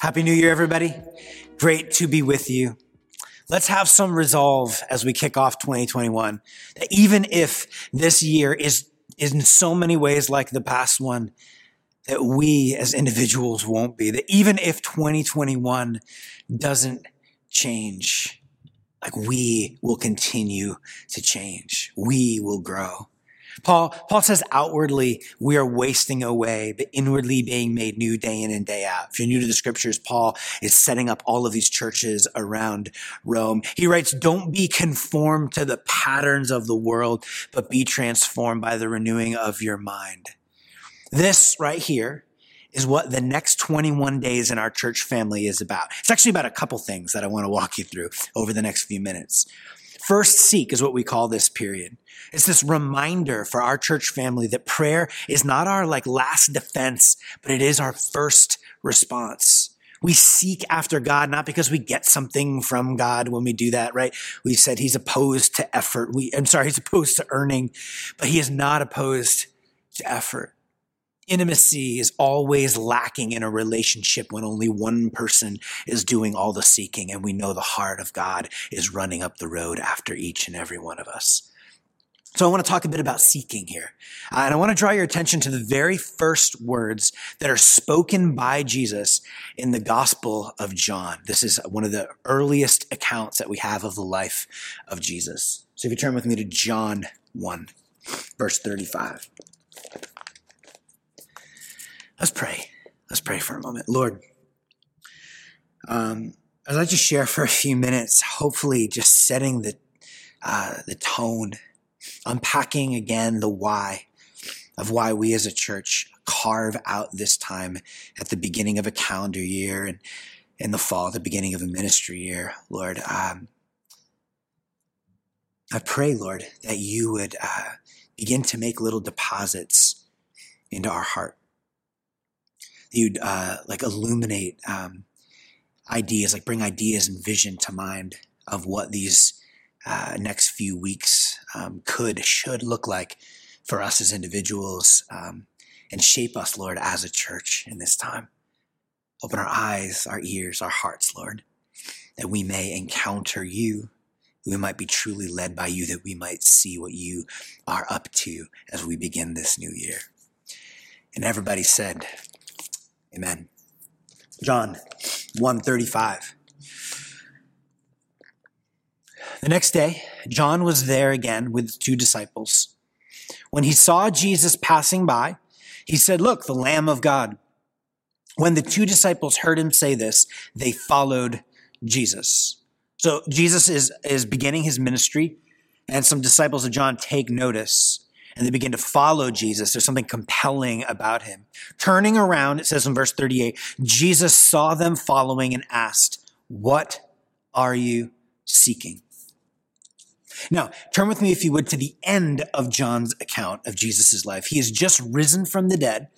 Happy New Year, everybody. Great to be with you. Let's have some resolve as we kick off 2021 that even if this year is, is in so many ways like the past one, that we as individuals won't be. That even if 2021 doesn't change, like we will continue to change. We will grow. Paul, Paul says outwardly we are wasting away, but inwardly being made new day in and day out. If you're new to the scriptures, Paul is setting up all of these churches around Rome. He writes, don't be conformed to the patterns of the world, but be transformed by the renewing of your mind. This right here is what the next 21 days in our church family is about. It's actually about a couple things that I want to walk you through over the next few minutes. First seek is what we call this period. It's this reminder for our church family that prayer is not our like last defense, but it is our first response. We seek after God, not because we get something from God when we do that, right? We said he's opposed to effort. We, I'm sorry, he's opposed to earning, but he is not opposed to effort. Intimacy is always lacking in a relationship when only one person is doing all the seeking and we know the heart of God is running up the road after each and every one of us. So I want to talk a bit about seeking here. Uh, and I want to draw your attention to the very first words that are spoken by Jesus in the Gospel of John. This is one of the earliest accounts that we have of the life of Jesus. So if you turn with me to John 1, verse 35. Let's pray. Let's pray for a moment. Lord, um, I'd like to share for a few minutes, hopefully just setting the, uh, the tone, unpacking again the why of why we as a church carve out this time at the beginning of a calendar year and in the fall, the beginning of a ministry year, Lord. Um, I pray, Lord, that you would uh, begin to make little deposits into our heart you'd uh, like illuminate um, ideas, like bring ideas and vision to mind of what these uh, next few weeks um, could, should look like for us as individuals um, and shape us, Lord, as a church in this time. Open our eyes, our ears, our hearts, Lord, that we may encounter you. We might be truly led by you, that we might see what you are up to as we begin this new year. And everybody said, Amen. John 135. The next day, John was there again with two disciples. When he saw Jesus passing by, he said, Look, the Lamb of God. When the two disciples heard him say this, they followed Jesus. So Jesus is, is beginning his ministry, and some disciples of John take notice and they begin to follow Jesus. There's something compelling about him. Turning around, it says in verse 38, Jesus saw them following and asked, What are you seeking? Now, turn with me, if you would, to the end of John's account of Jesus' life. He has just risen from the dead.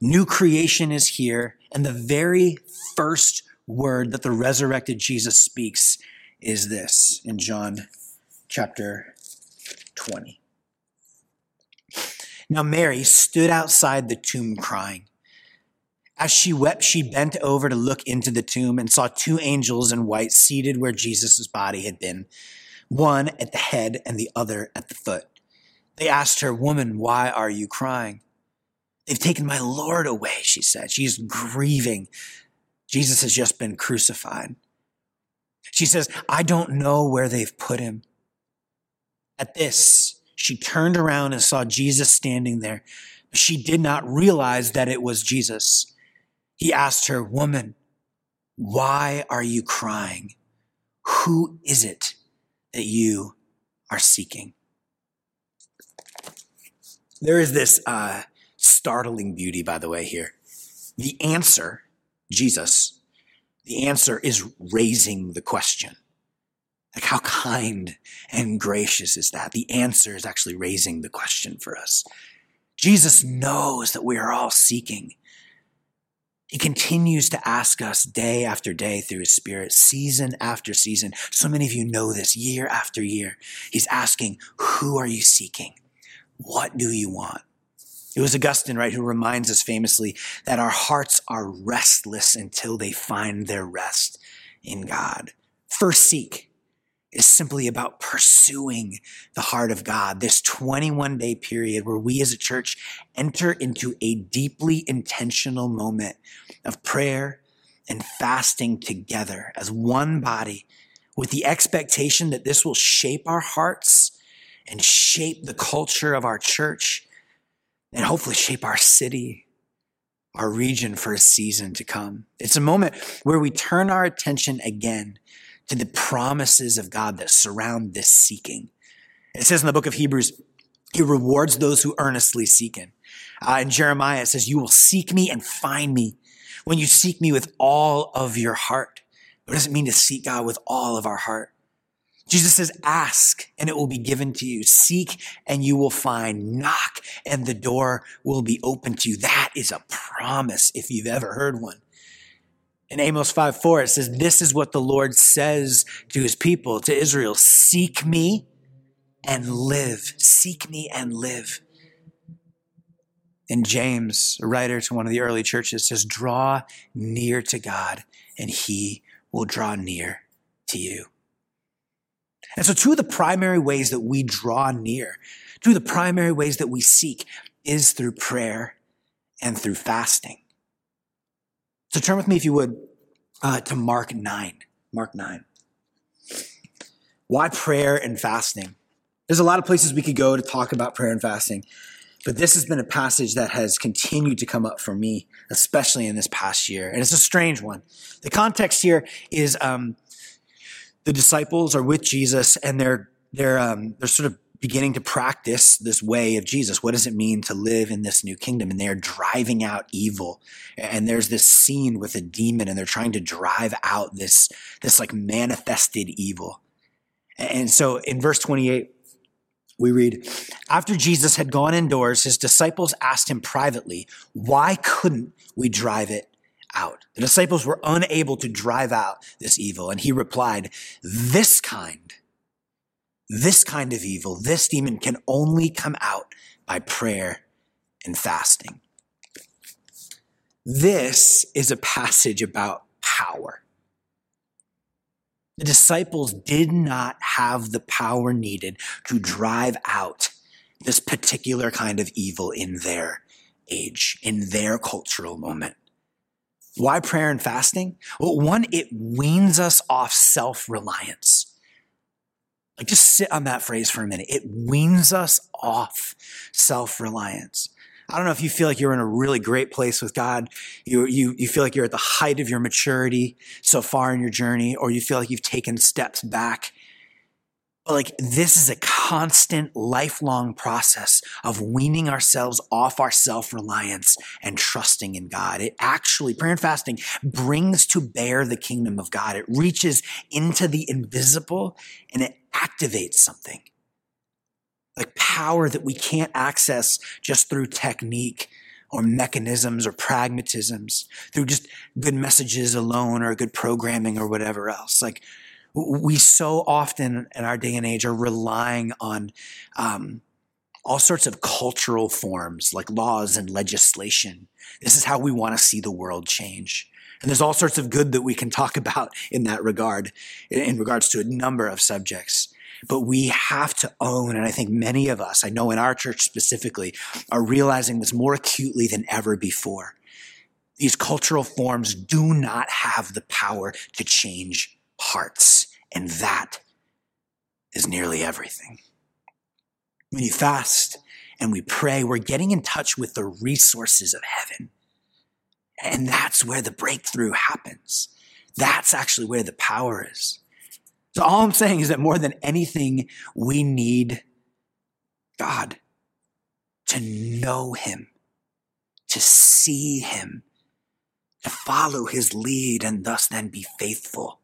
New creation is here. And the very first word that the resurrected Jesus speaks is this in John chapter 20. Now Mary stood outside the tomb crying. As she wept, she bent over to look into the tomb and saw two angels in white seated where Jesus' body had been, one at the head and the other at the foot. They asked her, Woman, why are you crying? They've taken my Lord away, she said. She is grieving. Jesus has just been crucified. She says, I don't know where they've put him. At this, she turned around and saw Jesus standing there. But she did not realize that it was Jesus. He asked her, Woman, why are you crying? Who is it that you are seeking? There is this uh, startling beauty, by the way, here. The answer, Jesus, the answer is raising the question. Like, how kind and gracious is that? The answer is actually raising the question for us. Jesus knows that we are all seeking. He continues to ask us day after day through his spirit, season after season. So many of you know this year after year. He's asking, Who are you seeking? What do you want? It was Augustine, right, who reminds us famously that our hearts are restless until they find their rest in God. First seek is simply about pursuing the heart of God. This 21 day period where we as a church enter into a deeply intentional moment of prayer and fasting together as one body with the expectation that this will shape our hearts and shape the culture of our church and hopefully shape our city, our region for a season to come. It's a moment where we turn our attention again to the promises of God that surround this seeking. It says in the book of Hebrews, he rewards those who earnestly seek him. Uh, in Jeremiah, it says, You will seek me and find me when you seek me with all of your heart. What does it mean to seek God with all of our heart? Jesus says, ask and it will be given to you. Seek and you will find. Knock and the door will be open to you. That is a promise if you've ever heard one. In Amos 5 4, it says, This is what the Lord says to his people, to Israel Seek me and live. Seek me and live. And James, a writer to one of the early churches, says, Draw near to God, and he will draw near to you. And so, two of the primary ways that we draw near, two of the primary ways that we seek is through prayer and through fasting. So, turn with me, if you would, uh, to Mark 9. Mark 9. Why prayer and fasting? There's a lot of places we could go to talk about prayer and fasting, but this has been a passage that has continued to come up for me, especially in this past year. And it's a strange one. The context here is um, the disciples are with Jesus and they're they're um, they're sort of beginning to practice this way of Jesus. What does it mean to live in this new kingdom? And they're driving out evil. And there's this scene with a demon and they're trying to drive out this, this like manifested evil. And so in verse 28, we read, after Jesus had gone indoors, his disciples asked him privately, why couldn't we drive it out. The disciples were unable to drive out this evil. And he replied, this kind, this kind of evil, this demon can only come out by prayer and fasting. This is a passage about power. The disciples did not have the power needed to drive out this particular kind of evil in their age, in their cultural moment. Why prayer and fasting? Well, one, it weans us off self reliance. Like just sit on that phrase for a minute. It weans us off self reliance. I don't know if you feel like you're in a really great place with God. You, you, you feel like you're at the height of your maturity so far in your journey, or you feel like you've taken steps back like this is a constant lifelong process of weaning ourselves off our self-reliance and trusting in God. It actually, prayer and fasting brings to bear the kingdom of God. It reaches into the invisible and it activates something like power that we can't access just through technique or mechanisms or pragmatisms, through just good messages alone or good programming or whatever else. Like we so often in our day and age are relying on um, all sorts of cultural forms like laws and legislation. This is how we want to see the world change. And there's all sorts of good that we can talk about in that regard, in regards to a number of subjects. But we have to own, and I think many of us, I know in our church specifically, are realizing this more acutely than ever before. These cultural forms do not have the power to change hearts. And that is nearly everything. When you fast and we pray, we're getting in touch with the resources of heaven. And that's where the breakthrough happens. That's actually where the power is. So all I'm saying is that more than anything, we need God to know him, to see him, to follow his lead and thus then be faithful.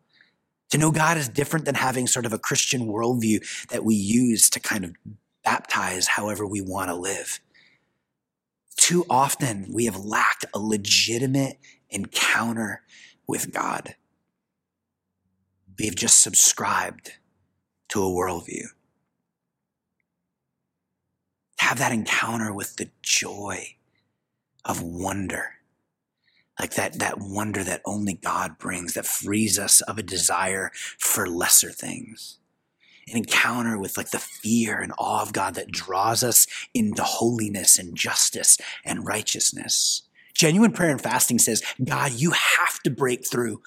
To know God is different than having sort of a Christian worldview that we use to kind of baptize however we want to live. Too often we have lacked a legitimate encounter with God. We have just subscribed to a worldview. have that encounter with the joy of wonder. Like that, that wonder that only God brings that frees us of a desire for lesser things. An encounter with like the fear and awe of God that draws us into holiness and justice and righteousness. Genuine prayer and fasting says, God, you have to break through.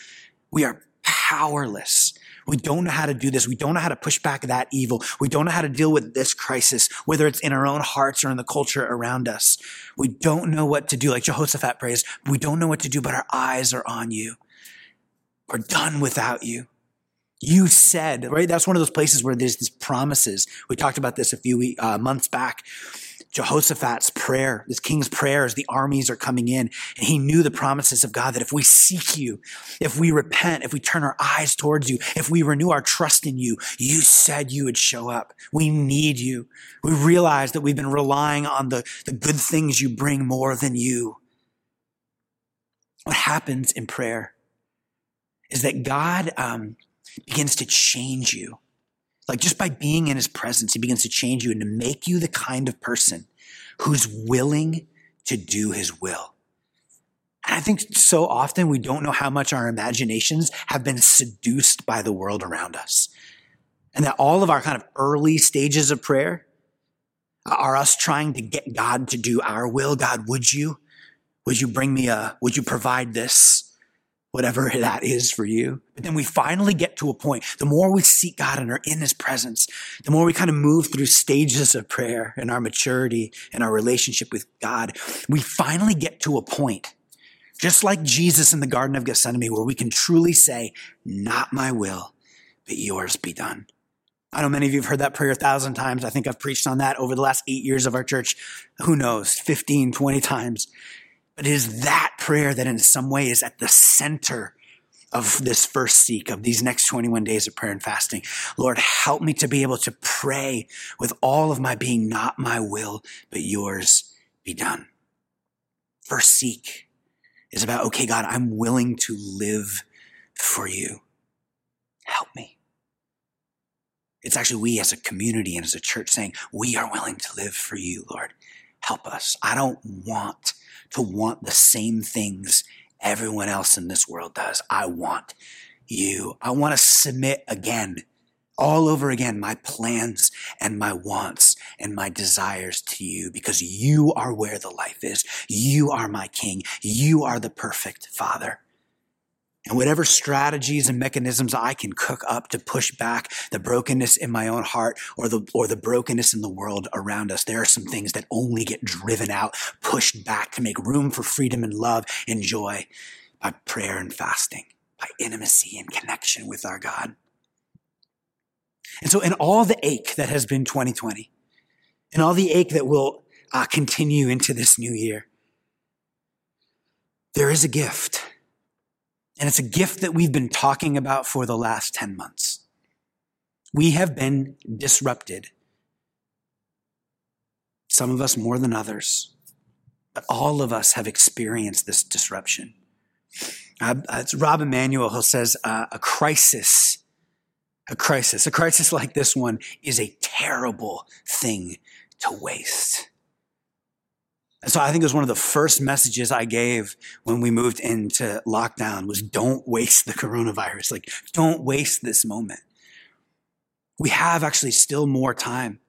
We are powerless we don't know how to do this. We don't know how to push back that evil. We don't know how to deal with this crisis, whether it's in our own hearts or in the culture around us. We don't know what to do, like Jehoshaphat prays. We don't know what to do, but our eyes are on you. We're done without you. You said, right? That's one of those places where there's these promises. We talked about this a few uh, months back Jehoshaphat's prayer, this king's prayer as the armies are coming in. And he knew the promises of God that if we seek you, if we repent, if we turn our eyes towards you, if we renew our trust in you, you said you would show up. We need you. We realize that we've been relying on the, the good things you bring more than you. What happens in prayer is that God um, begins to change you. Like just by being in his presence, he begins to change you and to make you the kind of person who's willing to do his will. And I think so often we don't know how much our imaginations have been seduced by the world around us. And that all of our kind of early stages of prayer are us trying to get God to do our will. God, would you? Would you bring me a, would you provide this? Whatever that is for you. But then we finally get to a point. The more we seek God and are in his presence, the more we kind of move through stages of prayer and our maturity and our relationship with God, we finally get to a point, just like Jesus in the Garden of Gethsemane, where we can truly say, not my will, but yours be done. I know many of you have heard that prayer a thousand times. I think I've preached on that over the last eight years of our church. Who knows, 15, 20 times. But it is that prayer that in some way is at the center of this first seek of these next 21 days of prayer and fasting. Lord, help me to be able to pray with all of my being, not my will, but yours be done. First seek is about, okay, God, I'm willing to live for you. Help me. It's actually we as a community and as a church saying, we are willing to live for you, Lord. Help us. I don't want to want the same things everyone else in this world does. I want you. I want to submit again, all over again, my plans and my wants and my desires to you because you are where the life is. You are my king. You are the perfect father. And whatever strategies and mechanisms I can cook up to push back the brokenness in my own heart or the, or the brokenness in the world around us, there are some things that only get driven out, pushed back to make room for freedom and love and joy by prayer and fasting, by intimacy and connection with our God. And so in all the ache that has been 2020, and all the ache that will uh, continue into this new year, there is a gift and it's a gift that we've been talking about for the last 10 months. We have been disrupted. Some of us more than others, but all of us have experienced this disruption. Uh, it's Rahm Emanuel who says uh, a crisis, a crisis, a crisis like this one is a terrible thing to waste. So I think it was one of the first messages I gave when we moved into lockdown was don't waste the coronavirus. Like, don't waste this moment. We have actually still more time.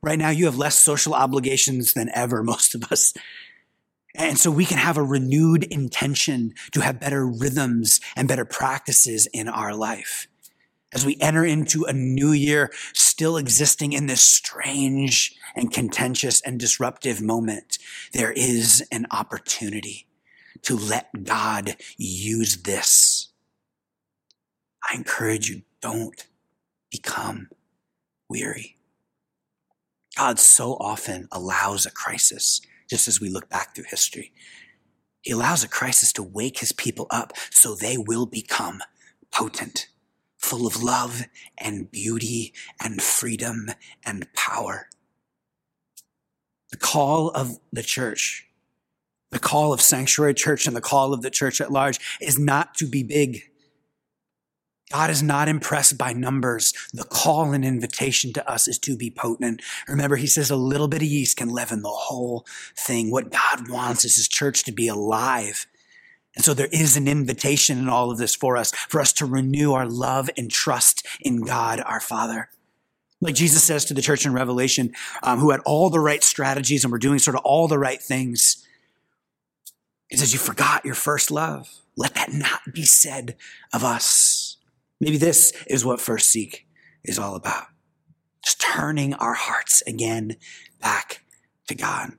Right now, you have less social obligations than ever, most of us. And so we can have a renewed intention to have better rhythms and better practices in our life as we enter into a new year, still existing in this strange and contentious and disruptive moment, there is an opportunity to let God use this. I encourage you, don't become weary. God so often allows a crisis, just as we look back through history. He allows a crisis to wake his people up so they will become potent full of love and beauty and freedom and power. The call of the church, the call of Sanctuary Church and the call of the church at large is not to be big. God is not impressed by numbers. The call and invitation to us is to be potent. Remember, he says a little bit of yeast can leaven the whole thing. What God wants is his church to be alive. And so there is an invitation in all of this for us, for us to renew our love and trust in God, our Father. Like Jesus says to the church in Revelation, um, who had all the right strategies and were doing sort of all the right things. He says, You forgot your first love. Let that not be said of us. Maybe this is what First Seek is all about. Just turning our hearts again back to God.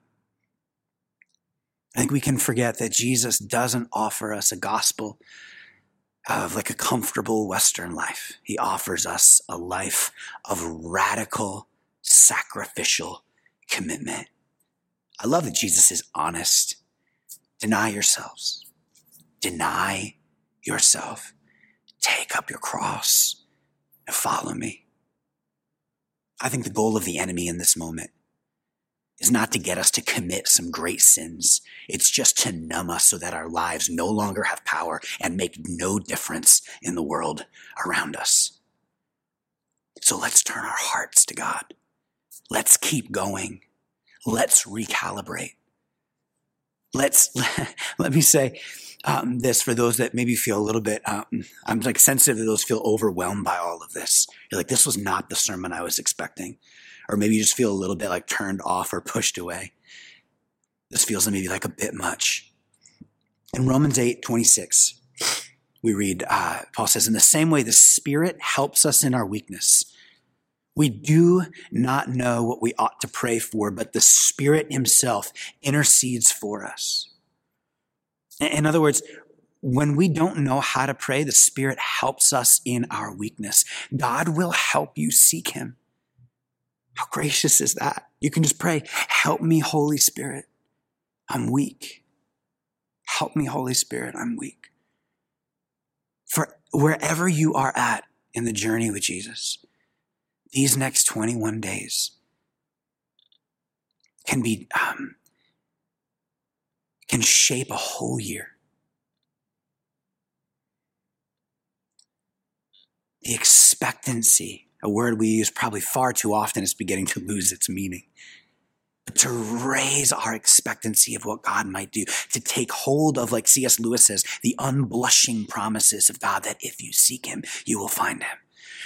I think we can forget that Jesus doesn't offer us a gospel of like a comfortable Western life. He offers us a life of radical, sacrificial commitment. I love that Jesus is honest. Deny yourselves. Deny yourself. Take up your cross and follow me. I think the goal of the enemy in this moment is not to get us to commit some great sins. It's just to numb us so that our lives no longer have power and make no difference in the world around us. So let's turn our hearts to God. Let's keep going. Let's recalibrate. Let's, let me say, um, this for those that maybe feel a little bit, um, I'm like sensitive to those feel overwhelmed by all of this. You're like, this was not the sermon I was expecting. Or maybe you just feel a little bit like turned off or pushed away. This feels maybe like a bit much. In Romans 8, 26, we read, uh, Paul says, in the same way, the Spirit helps us in our weakness. We do not know what we ought to pray for, but the Spirit Himself intercedes for us. In other words, when we don't know how to pray, the Spirit helps us in our weakness. God will help you seek Him. How gracious is that? You can just pray, Help me, Holy Spirit. I'm weak. Help me, Holy Spirit. I'm weak. For wherever you are at in the journey with Jesus, these next 21 days can be um, can shape a whole year. The expectancy, a word we use probably far too often, is beginning to lose its meaning. But to raise our expectancy of what God might do, to take hold of, like C.S. Lewis says, the unblushing promises of God that if you seek Him, you will find Him.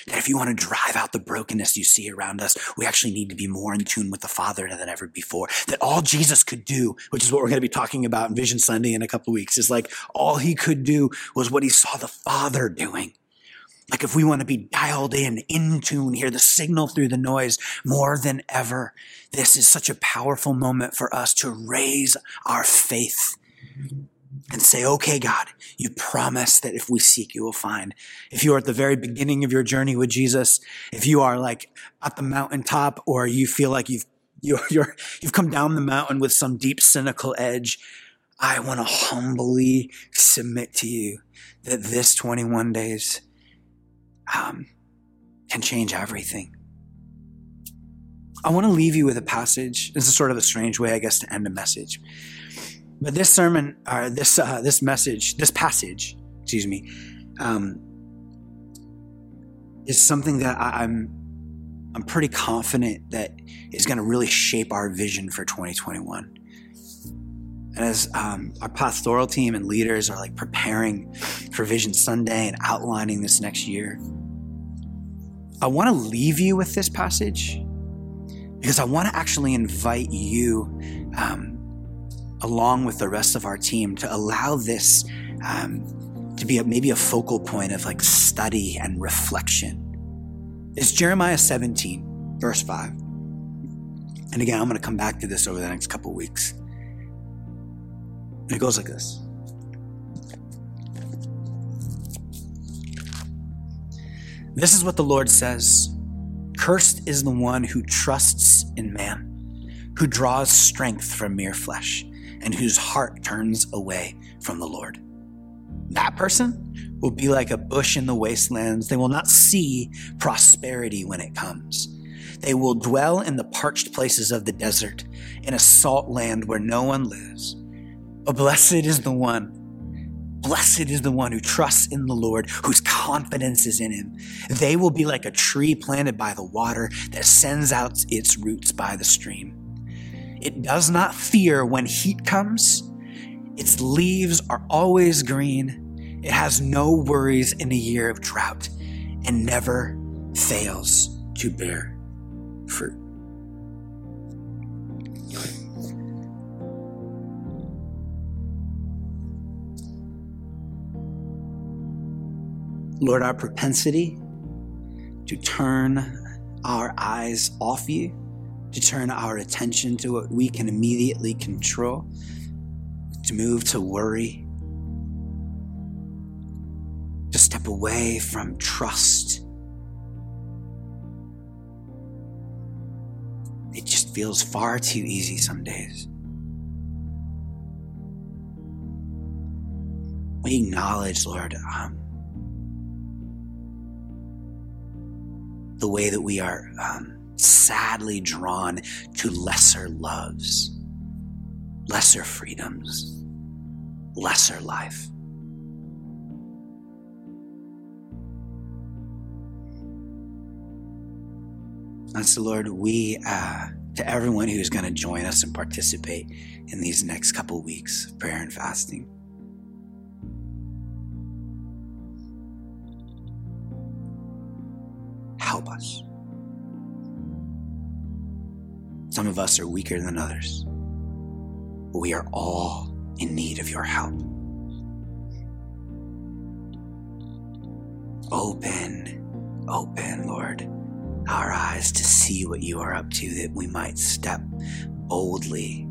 That if you want to drive out the brokenness you see around us, we actually need to be more in tune with the Father than ever before. That all Jesus could do, which is what we're going to be talking about in Vision Sunday in a couple weeks, is like all he could do was what he saw the Father doing. Like if we want to be dialed in, in tune, hear the signal through the noise more than ever, this is such a powerful moment for us to raise our faith and say, okay, God, you promise that if we seek, you will find. If you are at the very beginning of your journey with Jesus, if you are like at the mountaintop or you feel like you've, you're, you're, you've come down the mountain with some deep cynical edge, I want to humbly submit to you that this 21 days um, can change everything. I want to leave you with a passage. This is sort of a strange way, I guess, to end a message. But this sermon, or this uh, this message, this passage, excuse me, um, is something that I, I'm I'm pretty confident that is going to really shape our vision for 2021. And as um, our pastoral team and leaders are like preparing for Vision Sunday and outlining this next year, I want to leave you with this passage because I want to actually invite you um, along with the rest of our team to allow this um, to be a, maybe a focal point of like study and reflection. It's Jeremiah 17, verse 5. And again, I'm going to come back to this over the next couple weeks. It goes like this. This is what the Lord says Cursed is the one who trusts in man, who draws strength from mere flesh and whose heart turns away from the Lord. That person will be like a bush in the wastelands. They will not see prosperity when it comes. They will dwell in the parched places of the desert, in a salt land where no one lives. Blessed is the one Blessed is the one who trusts in the Lord, whose confidence is in him. They will be like a tree planted by the water that sends out its roots by the stream. It does not fear when heat comes. Its leaves are always green. It has no worries in a year of drought and never fails to bear fruit. Lord, our propensity to turn our eyes off you, to turn our attention to what we can immediately control, to move to worry, to step away from trust. It just feels far too easy some days. We acknowledge, Lord, um, the way that we are um, sadly drawn to lesser loves, lesser freedoms, lesser life. And so, Lord, we, uh, to everyone who's going to join us and participate in these next couple weeks of prayer and fasting, Some of us are weaker than others, but we are all in need of your help. Open, open, Lord, our eyes to see what you are up to, that we might step boldly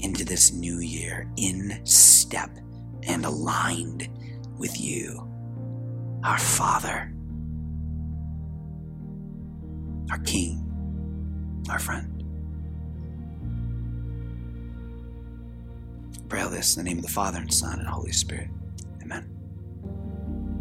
into this new year in step and aligned with you our Father, our King, our friend. Pray all this in the name of the Father and Son and Holy Spirit.